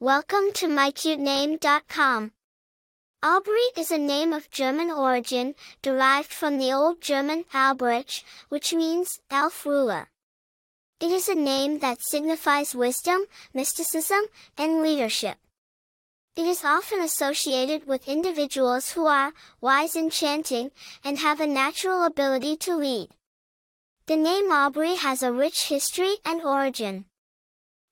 Welcome to mycutename.com. Aubrie is a name of German origin, derived from the Old German Albrecht, which means elf ruler. It is a name that signifies wisdom, mysticism, and leadership. It is often associated with individuals who are wise and enchanting and have a natural ability to lead. The name Aubrie has a rich history and origin.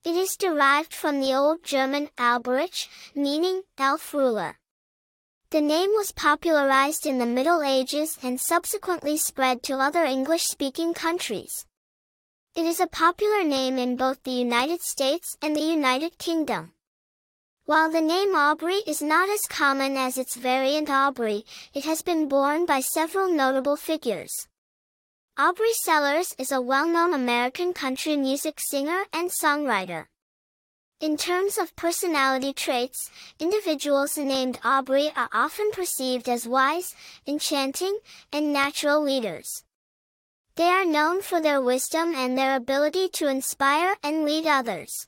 It is derived from the Old German Alberich, meaning elf ruler. The name was popularized in the Middle Ages and subsequently spread to other English-speaking countries. It is a popular name in both the United States and the United Kingdom. While the name Aubrie is not as common as its variant Aubrey, it has been borne by several notable figures. Aubrie Sellers is a well-known American country music singer and songwriter. In terms of personality traits, individuals named Aubrie are often perceived as wise, enchanting, and natural leaders. They are known for their wisdom and their ability to inspire and lead others.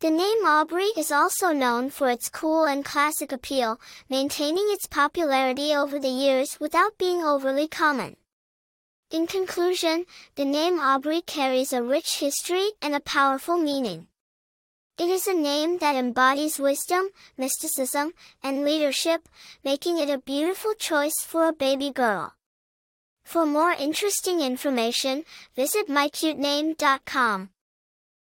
The name Aubrie is also known for its cool and classic appeal, maintaining its popularity over the years without being overly common. In conclusion, the name Aubrie carries a rich history and a powerful meaning. It is a name that embodies wisdom, mysticism, and leadership, making it a beautiful choice for a baby girl. For more interesting information, visit mycutename.com.